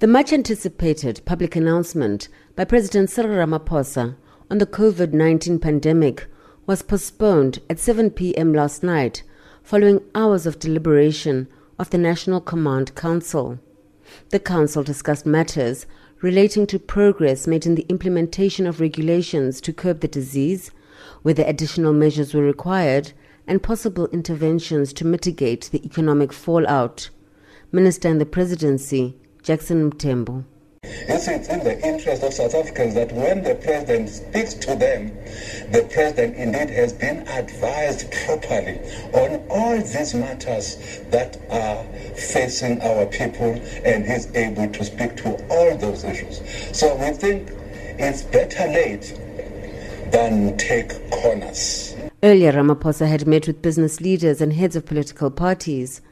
The much anticipated public announcement by President Cyril Ramaphosa on the COVID 19 pandemic was postponed at 7 p.m. last night following hours of deliberation of the National Command Council. The Council discussed matters relating to progress made in the implementation of regulations to curb the disease, whether additional measures were required, and possible interventions to mitigate the economic fallout. Minister in the Presidency, Jackson Mthembu. It's in the interest of South Africans that when the president speaks to them, the president indeed has been advised properly on all these matters that are facing our people and he's able to speak to all those issues. So we think it's better late than take corners. Earlier, Ramaphosa had met with business leaders and heads of political parties.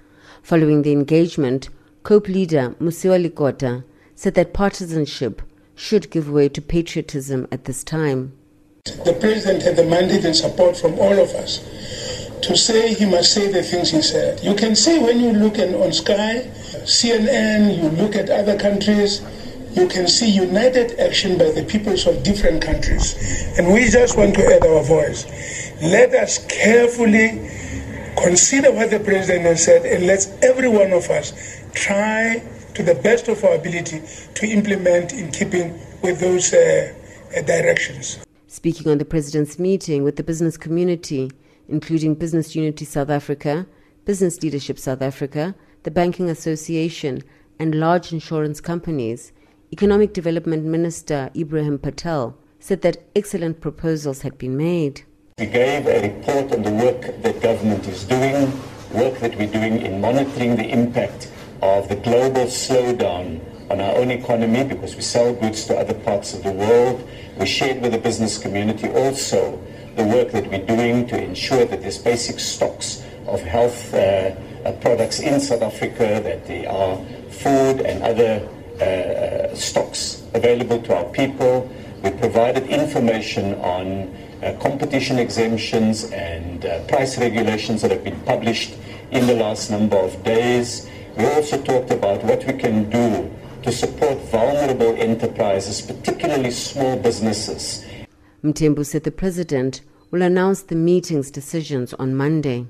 Following the engagement, COPE leader Mosiuoa Lekota said that partisanship should give way to patriotism at this time. The president had the mandate and support from all of us to say he must say the things he said. You can see when you look in, on Sky, CNN, you look at other countries, you can see united action by the peoples of different countries. And we just want to add our voice. Let us carefully consider what the president has said and let every one of us try to the best of our ability to implement in keeping with those uh, uh, directions. Speaking on the president's meeting with the business community, including Business Unity South Africa, Business Leadership South Africa, the Banking Association, and large insurance companies, Economic Development Minister Ibrahim Patel said that excellent proposals had been made. We gave a report on the work that government is doing, work that we're doing in monitoring the impact of the global slowdown on our own economy because we sell goods to other parts of the world. We shared with the business community also the work that we're doing to ensure that there's basic stocks of health uh, uh, products in South Africa, that there are food and other uh, stocks available to our people. We provided information on uh, competition exemptions and uh, price regulations that have been published in the last number of days. We also talked about what we can do to support vulnerable enterprises, particularly small businesses. Mthembu said the president will announce the meeting's decisions on Monday.